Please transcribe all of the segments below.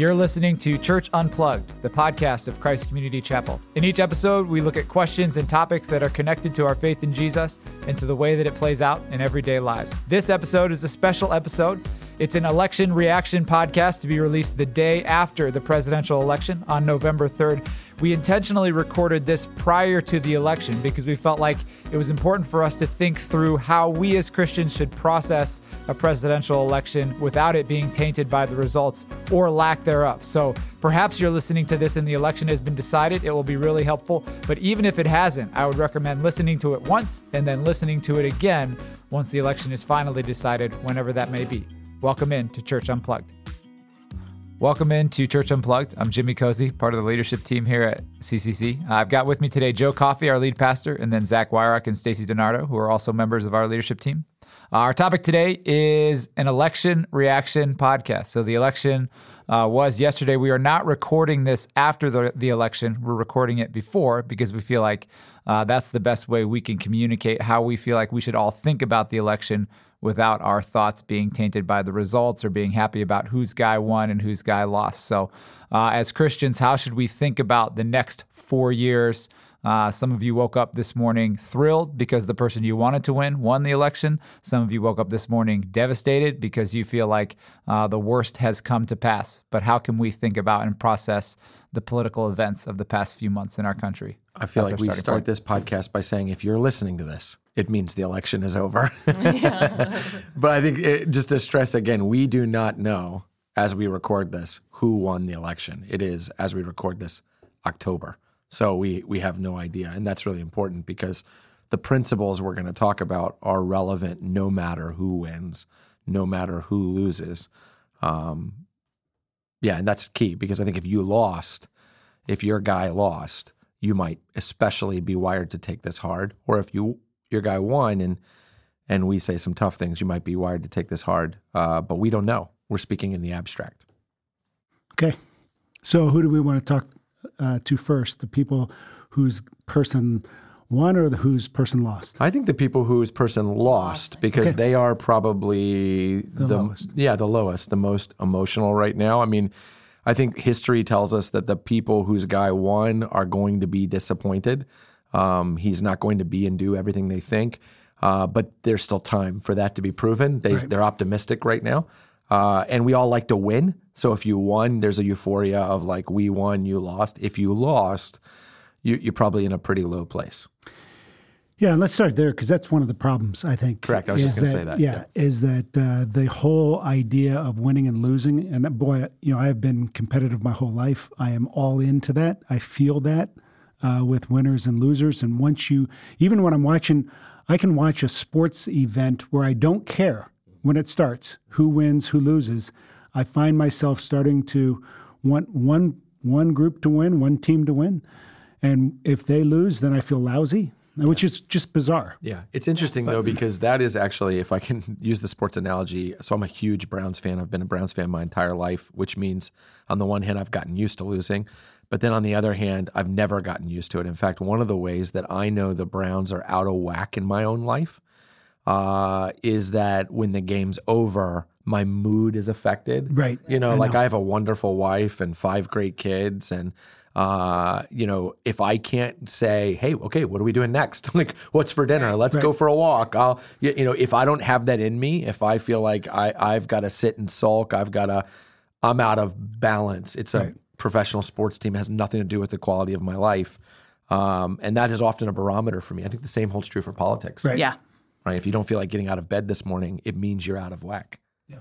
You're listening to Church Unplugged, the podcast of Christ Community Chapel. In each episode, we look at questions and topics that are connected to our faith in Jesus and to the way that it plays out in everyday lives. This episode is a special episode. It's an election reaction podcast to be released the day after the presidential election on November 3rd. We intentionally recorded this prior to the election because we felt like it was important for us to think through how we as Christians should process a presidential election without it being tainted by the results or lack thereof. So perhaps you're listening to this and the election has been decided. It will be really helpful. But even if it hasn't, I would recommend listening to it once and then listening to it again once the election is finally decided, whenever that may be. Welcome in to Church Unplugged. Welcome in to Church Unplugged. I'm Jimmy Cozy, part of the leadership team here at CCC. I've got with me today Joe Coffey, our lead pastor, and then Zach Wyrock and Stacy Donardo, who are also members of our leadership team. Uh, our topic today is an election reaction podcast. So the election uh, was yesterday. We are not recording this after the, the election. We're recording it before because we feel like uh, that's the best way we can communicate how we feel like we should all think about the election without our thoughts being tainted by the results or being happy about whose guy won and whose guy lost. So, uh, as Christians, how should we think about the next four years? Uh, some of you woke up this morning thrilled because the person you wanted to win won the election. Some of you woke up this morning devastated because you feel like uh, the worst has come to pass. But how can we think about and process the political events of the past few months in our country? I feel That's like we start point. this podcast by saying if you're listening to this, it means the election is over. but I think it, just to stress again, we do not know as we record this who won the election. It is as we record this October. So we we have no idea, and that's really important because the principles we're going to talk about are relevant no matter who wins, no matter who loses. Um, yeah, and that's key because I think if you lost, if your guy lost, you might especially be wired to take this hard. Or if you your guy won and and we say some tough things, you might be wired to take this hard. Uh, but we don't know. We're speaking in the abstract. Okay, so who do we want to talk uh, to first? The people whose person won or the whose person lost? I think the people whose person lost because okay. they are probably the, the lowest. Yeah, the lowest, the most emotional right now. I mean, I think history tells us that the people whose guy won are going to be disappointed. Um, he's not going to be and do everything they think, uh, but there's still time for that to be proven. They, right. They're optimistic right now. Uh, and we all like to win. So if you won, there's a euphoria of like, we won, you lost. If you lost, you, you're probably in a pretty low place. Yeah, and let's start there because that's one of the problems I think. Correct. I was just going to say that. Yeah, yeah. is that uh, the whole idea of winning and losing, and boy, you know, I have been competitive my whole life. I am all into that. I feel that uh, with winners and losers, and once you, even when I'm watching, I can watch a sports event where I don't care when it starts who wins, who loses. I find myself starting to want one one group to win, one team to win, and if they lose, then I feel lousy which is just bizarre. Yeah, it's interesting though because that is actually, if I can use the sports analogy, so I'm a huge Browns fan. I've been a Browns fan my entire life, which means on the one hand I've gotten used to losing, but then on the other hand I've never gotten used to it. In fact, one of the ways that I know the Browns are out of whack in my own life uh, is that when the game's over, my mood is affected. Right. You know, I like know. I have a wonderful wife and five great kids and uh, you know, if I can't say, "Hey, okay, what are we doing next? like, what's for dinner? Let's right. go for a walk." I'll, you know, if I don't have that in me, if I feel like I I've got to sit and sulk, I've got to, I'm out of balance. It's a right. professional sports team it has nothing to do with the quality of my life, um, and that is often a barometer for me. I think the same holds true for politics. Right. Yeah. Right. If you don't feel like getting out of bed this morning, it means you're out of whack. Yeah.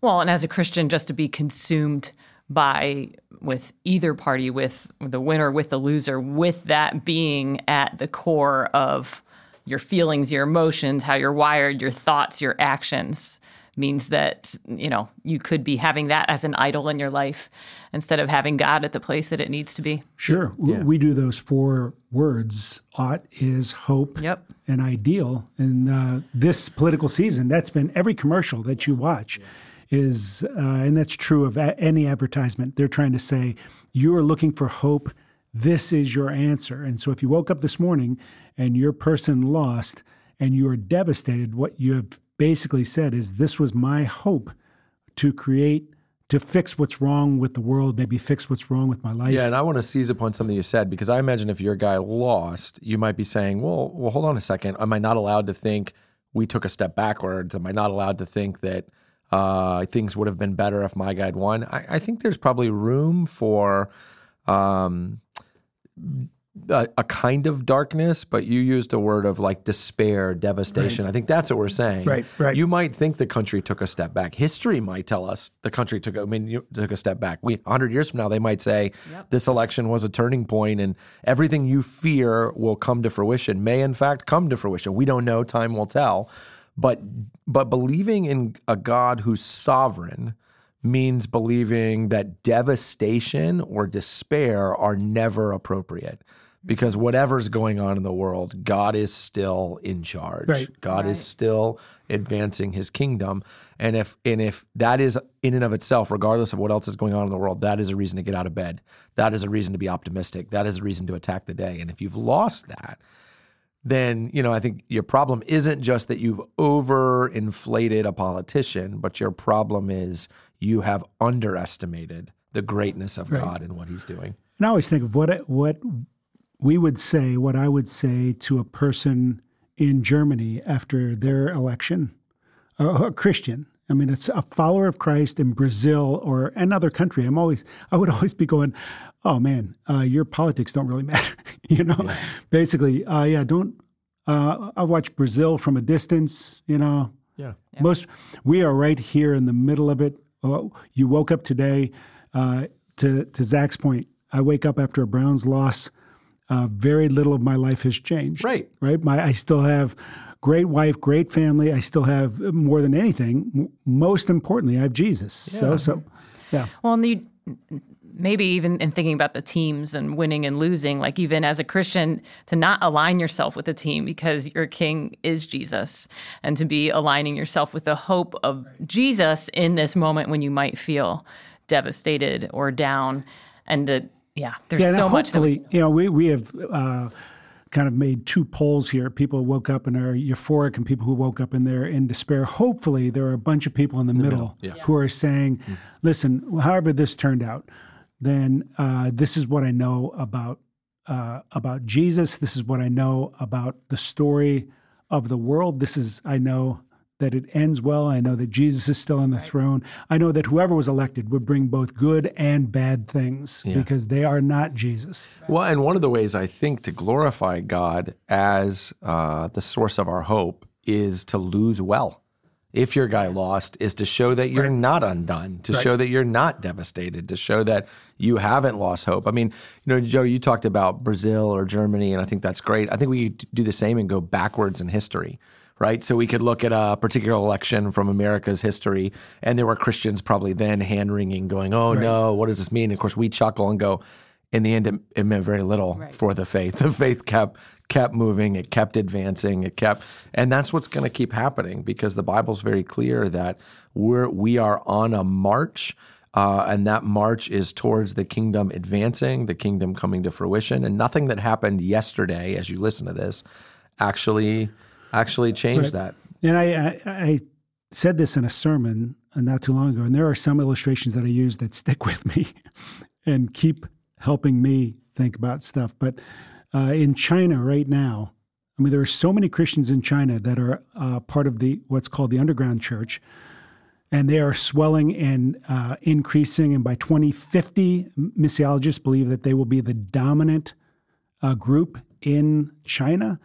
Well, and as a Christian, just to be consumed by with either party, with the winner, with the loser, with that being at the core of your feelings, your emotions, how you're wired, your thoughts, your actions means that you know you could be having that as an idol in your life instead of having God at the place that it needs to be. Sure, yeah. we do those four words: ought is hope, yep. and ideal. And uh, this political season, that's been every commercial that you watch. Yeah is, uh, and that's true of a- any advertisement. They're trying to say, you are looking for hope. This is your answer. And so if you woke up this morning and your person lost and you are devastated, what you have basically said is, this was my hope to create to fix what's wrong with the world, maybe fix what's wrong with my life. Yeah, and I want to seize upon something you said because I imagine if your guy lost, you might be saying, "Well, well, hold on a second. Am I not allowed to think we took a step backwards? Am I not allowed to think that uh, things would have been better if my guy had won?" I, I think there's probably room for um, a, a, kind of darkness, but you used a word of like despair, devastation. Right. I think that's what we're saying. Right, right. You might think the country took a step back. History might tell us the country took. I mean, you took a step back. We 100 years from now, they might say yep. this election was a turning point, and everything you fear will come to fruition. May in fact come to fruition. We don't know. Time will tell. But but believing in a God who's sovereign means believing that devastation or despair are never appropriate because whatever's going on in the world, God is still in charge. Right. God right. is still advancing his kingdom. And if and if that is in and of itself, regardless of what else is going on in the world, that is a reason to get out of bed. That is a reason to be optimistic. That is a reason to attack the day. And if you've lost that, then you know I think your problem isn't just that you've overinflated a politician, but your problem is you have underestimated the greatness of right. God and what He's doing. And I always think of what what we would say, what I would say to a person in Germany after their election, a, a Christian. I mean, it's a follower of Christ in Brazil or another country. I'm always, I would always be going, oh man, uh, your politics don't really matter. you know, yeah. basically, uh, yeah, don't. Uh, I watch Brazil from a distance. You know, yeah. yeah. Most we are right here in the middle of it. Oh, you woke up today. Uh, to to Zach's point, I wake up after a Browns loss. Uh, very little of my life has changed. Right. Right. My I still have great wife, great family. I still have more than anything. Most importantly, I have Jesus. Yeah. So so yeah. Well, and you maybe even in thinking about the teams and winning and losing, like even as a Christian, to not align yourself with the team because your king is Jesus, and to be aligning yourself with the hope of Jesus in this moment when you might feel devastated or down, and that yeah, there's yeah, so much. Hopefully, we, you know, we we have. Uh, kind of made two poles here. People woke up and are euphoric, and people who woke up and they're in despair. Hopefully, there are a bunch of people in the, middle, middle. Yeah. who are saying, mm. "Listen, however this turned out, then uh, this is what I know about uh, about Jesus. This is what I know about the story of the world. This is I know that it ends well. I know that Jesus is still on the right. throne. I know that whoever was elected would bring both good and bad things yeah. because they are not Jesus. Well, and one of the ways I think to glorify God as uh, the source of our hope is to lose well. If your guy lost, is to show that you're right. not undone, to right. show that you're not devastated, to show that you haven't lost hope. I mean, you know, Joe, you talked about Brazil or Germany, and I think that's great. I think we do the same and go backwards in history right? So we could look at a particular election from America's history, and there were Christians probably then hand wringing, going, "Oh right. no, what does this mean?" And of course, we chuckle and go, "In the end, it, it meant very little right. for the faith. The faith kept kept moving, it kept advancing, it kept, and that's what's going to keep happening because the Bible's very clear that we're we are on a march." Uh, and that march is towards the kingdom advancing, the kingdom coming to fruition. And nothing that happened yesterday, as you listen to this, actually actually change right. that. And I, I, I, said this in a sermon not too long ago, and there are some illustrations that I use that stick with me and keep helping me think about stuff. But uh, in China right now, I mean, there are so many Christians in China that are uh, part of the what's called the underground church, and they are swelling and uh, increasing. And by 2050, missiologists believe that they will be the dominant uh, group in China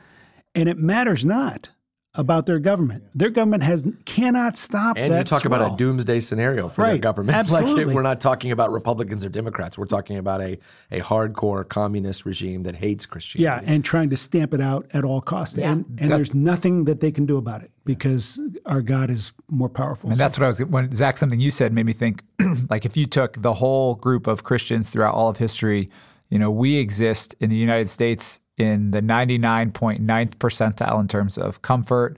and it matters not about their government. Their government has cannot stop and that. you talk swell. about a doomsday scenario for right. their government. Absolutely. Like we're not talking about Republicans or Democrats. We're talking about a, a hardcore communist regime that hates Christianity. Yeah, and trying to stamp it out at all costs. Yeah. And, and there's nothing that they can do about it because our God is more powerful. And so. that's what I was when Zach something you said made me think like if you took the whole group of Christians throughout all of history, you know, we exist in the United States in the 99.9th percentile in terms of comfort,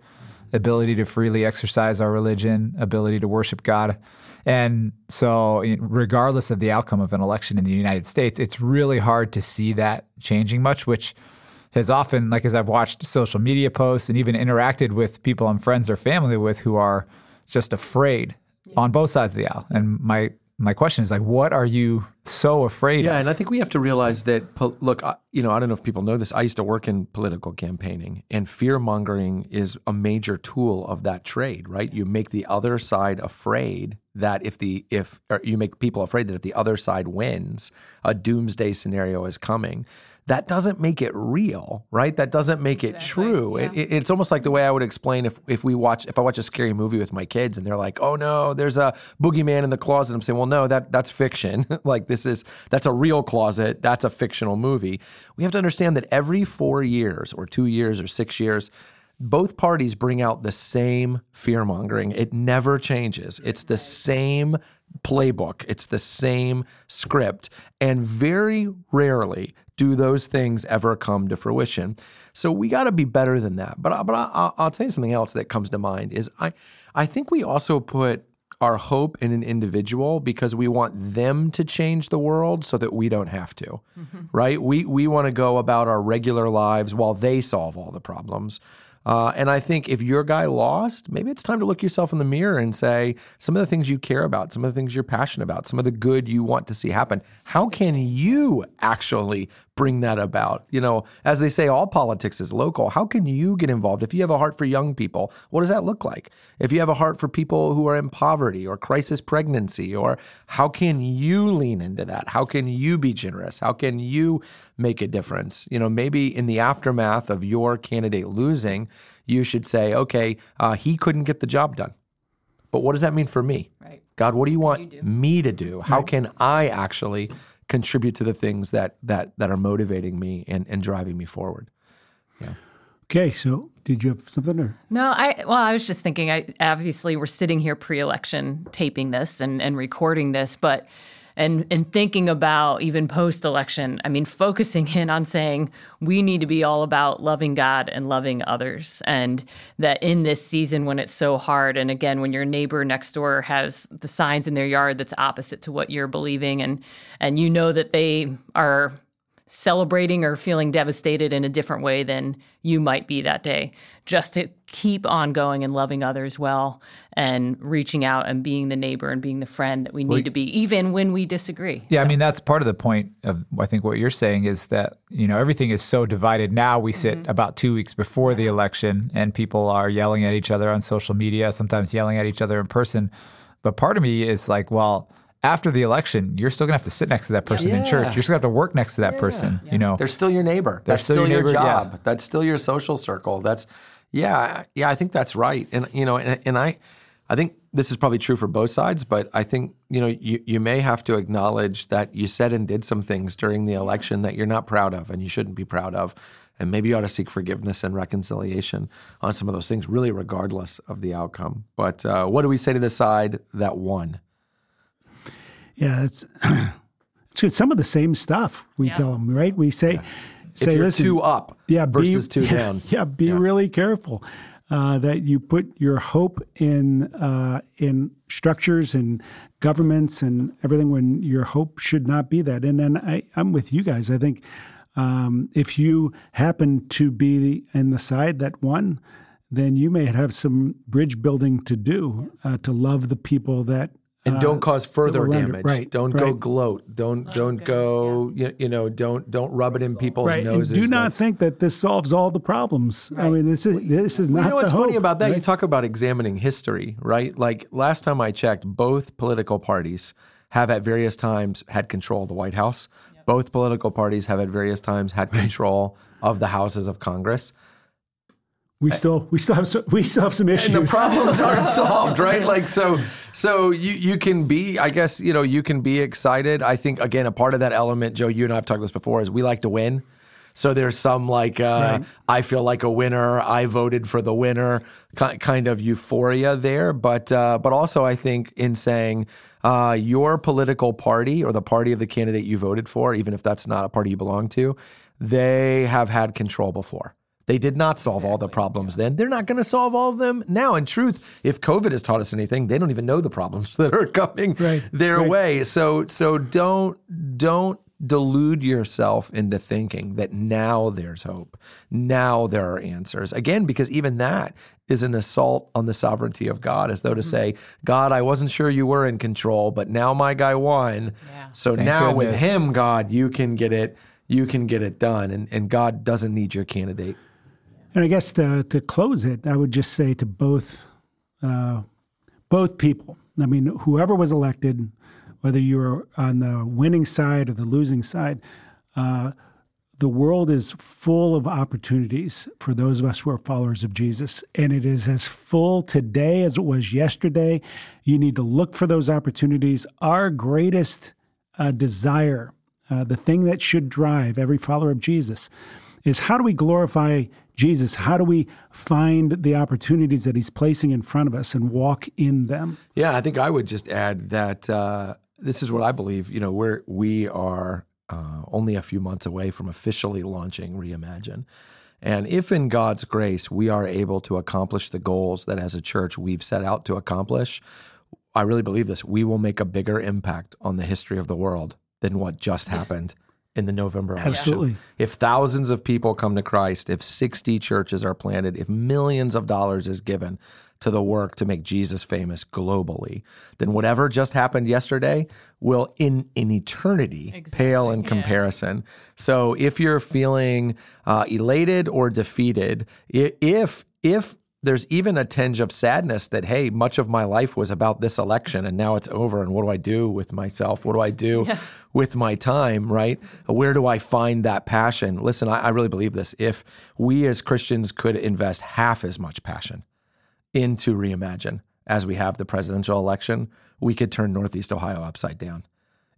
ability to freely exercise our religion, ability to worship God. And so, regardless of the outcome of an election in the United States, it's really hard to see that changing much, which has often, like as I've watched social media posts and even interacted with people I'm friends or family with who are just afraid yeah. on both sides of the aisle. And my my question is like, what are you so afraid Yeah, of? Yeah, and I think we have to realize that. po- Look, I- you know, I don't know if people know this. I used to work in political campaigning, and fear mongering is a major tool of that trade. Right? You make the other side afraid that if the if or you make people afraid that if the other side wins, a doomsday scenario is coming. That doesn't make it real, right? That doesn't make it true. It, it- it's almost like the way I would explain if if we watch if I watch a scary movie with my kids and they're like, "Oh no, there's a boogeyman in the closet." I'm saying, "Well, no, that that's fiction. like this is that's a real closet. That's a fictional movie." We have to understand that every 4 years or 2 years or 6 years both parties bring out the same fear mongering. It never changes. It's the same playbook, it's the same script. And very rarely do those things ever come to fruition. So we got to be better than that. But, but I, I'll- I'll tell you something else that comes to mind is I, I think we also put our hope in an individual because we want them to change the world so that we don't have to. Mm-hmm. Right? We we want to go about our regular lives while they solve all the problems. Uh, and I think if your guy lost, maybe it's time to look yourself in the mirror and say some of the things you care about, some of the things you're passionate about, some of the good you want to see happen. How can you actually bring that about? You know, as they say, all politics is local. How can you get involved? If you have a heart for young people, what does that look like? If you have a heart for people who are in poverty or crisis pregnancy, or how can you lean into that? How can you be generous? How can you make a difference? You know, maybe in the aftermath of your candidate losing, you should say, okay, uh, he couldn't get the job done. But what does that mean for me? Right. God, what do you want me to do? How can I actually contribute to the things that that that are motivating me and, and driving me forward? Yeah. Okay, so did you have something or? No, I well, I was just thinking. I obviously we're sitting here pre-election, taping this and and recording this, but and and thinking about even post-election. I mean, focusing in on saying we need to be all about loving God and loving others, and that in this season when it's so hard, and again when your neighbor next door has the signs in their yard that's opposite to what you're believing, and and you know that they are celebrating or feeling devastated in a different way than you might be that day. Just to keep on going and loving others well and reaching out and being the neighbor and being the friend that we need to be, even when we disagree. Yeah, I mean that's part of the point of I think what you're saying is that you know everything is so divided. Now we sit Mm-hmm. about two weeks before the election, and people are yelling at each other on social media, sometimes yelling at each other in person. But part of me is like, well, after the election, you're still gonna have to sit next to that person in church. You're still gonna have to work next to that person. You know, They're still your neighbor. That's still still, your your, neighbor, yeah. job. That's still your social circle. That's yeah, yeah. I think that's right. And you know, and, and I, I think this is probably true for both sides. But I think you know, you you may have to acknowledge that you said and did some things during the election that you're not proud of, and you shouldn't be proud of. And maybe you ought to seek forgiveness and reconciliation on some of those things, really, regardless of the outcome. But uh, what do we say to the side that won? Yeah, it's it's good. Some of the same stuff we Yeah. tell them, right? We say, say, if you're listen, two up yeah, versus be, two yeah, down. Yeah, be really careful uh, that you put your hope in uh, in structures and governments and everything when your hope should not be that. And then I, I'm with you guys. I think um, if you happen to be in the side that won, then you may have some bridge building to do uh, to love the people that. And don't uh, cause further damage. Right, Don't go gloat. Don't oh, don't go. You, you know. Don't don't rub it in people's Right, and noses. do not That's- think that this solves all the problems. I mean, this is this is not You know what's the hope. funny about that? You talk about examining history, right? Like last time I checked, both political parties have at various times had control of the White House. Both political parties have at various times had control of the houses of Congress. We still we still have some, we still have some issues. and the problems aren't solved, right? Like so, so you you can be, I guess, you know, you can be excited. I think again, a part of that element, Joe, you and I have talked about this before, is we like to win. So there's some like uh, Right. I feel like a winner. I voted for the winner, ki- kind of euphoria there. But uh, but also I think in saying uh, your political party or the party of the candidate you voted for, even if that's not a party you belong to, they have had control before. They did not solve all the problems then. They're not going to solve all of them now. In truth, if COVID has taught us anything, they don't even know the problems that are coming Right, their right. way. So so don't don't delude yourself into thinking that now there's hope. Now there are answers. Again, because even that is an assault on the sovereignty of God, as though to mm-hmm. say, God, I wasn't sure you were in control, but now my guy won. Yeah. So Thank now goodness. with him, God, you can get it, you can get it done. And, and God doesn't need your candidate. And I guess to, to close it, I would just say to both uh, both people. I mean, whoever was elected, whether you were on the winning side or the losing side, uh, the world is full of opportunities for those of us who are followers of Jesus. And it is as full today as it was yesterday. You need to look for those opportunities. Our greatest uh, desire, uh, the thing that should drive every follower of Jesus, is how do we glorify Jesus? How do we find the opportunities that he's placing in front of us and walk in them? Yeah, I think I would just add that uh, this is what I believe. You know, we're we are uh, only a few months away from officially launching Reimagine. And if in God's grace we are able to accomplish the goals that as a church we've set out to accomplish, I really believe this. We will make a bigger impact on the history of the world than what just happened in the November election. Absolutely. If thousands of people come to Christ, if 60 churches are planted, if millions of dollars is given to the work to make Jesus famous globally, then whatever just happened yesterday will in in eternity exactly. pale in comparison. Yeah. So if you're feeling uh, elated or defeated, if if there's even a tinge of sadness that hey much of my life was about this election and now it's over and what do i do with myself? What do i do yeah. with my time right? Where do i find that passion? Listen I, I, really believe this. If we as christians could invest half as much passion into reimagine as we have the presidential election we could turn northeast ohio upside down.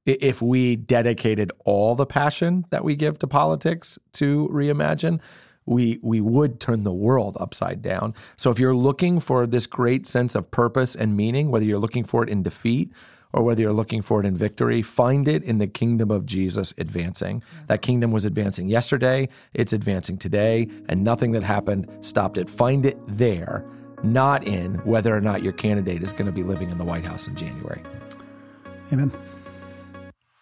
If we dedicated all the passion that we give to politics to reimagine we we would turn the world upside down. So if you're looking for this great sense of purpose and meaning, whether you're looking for it in defeat or whether you're looking for it in victory, find it in the kingdom of Jesus advancing. That kingdom was advancing yesterday, it's advancing today, and nothing that happened stopped it. Find it there, not in whether or not your candidate is going to be living in the White House in January. Amen.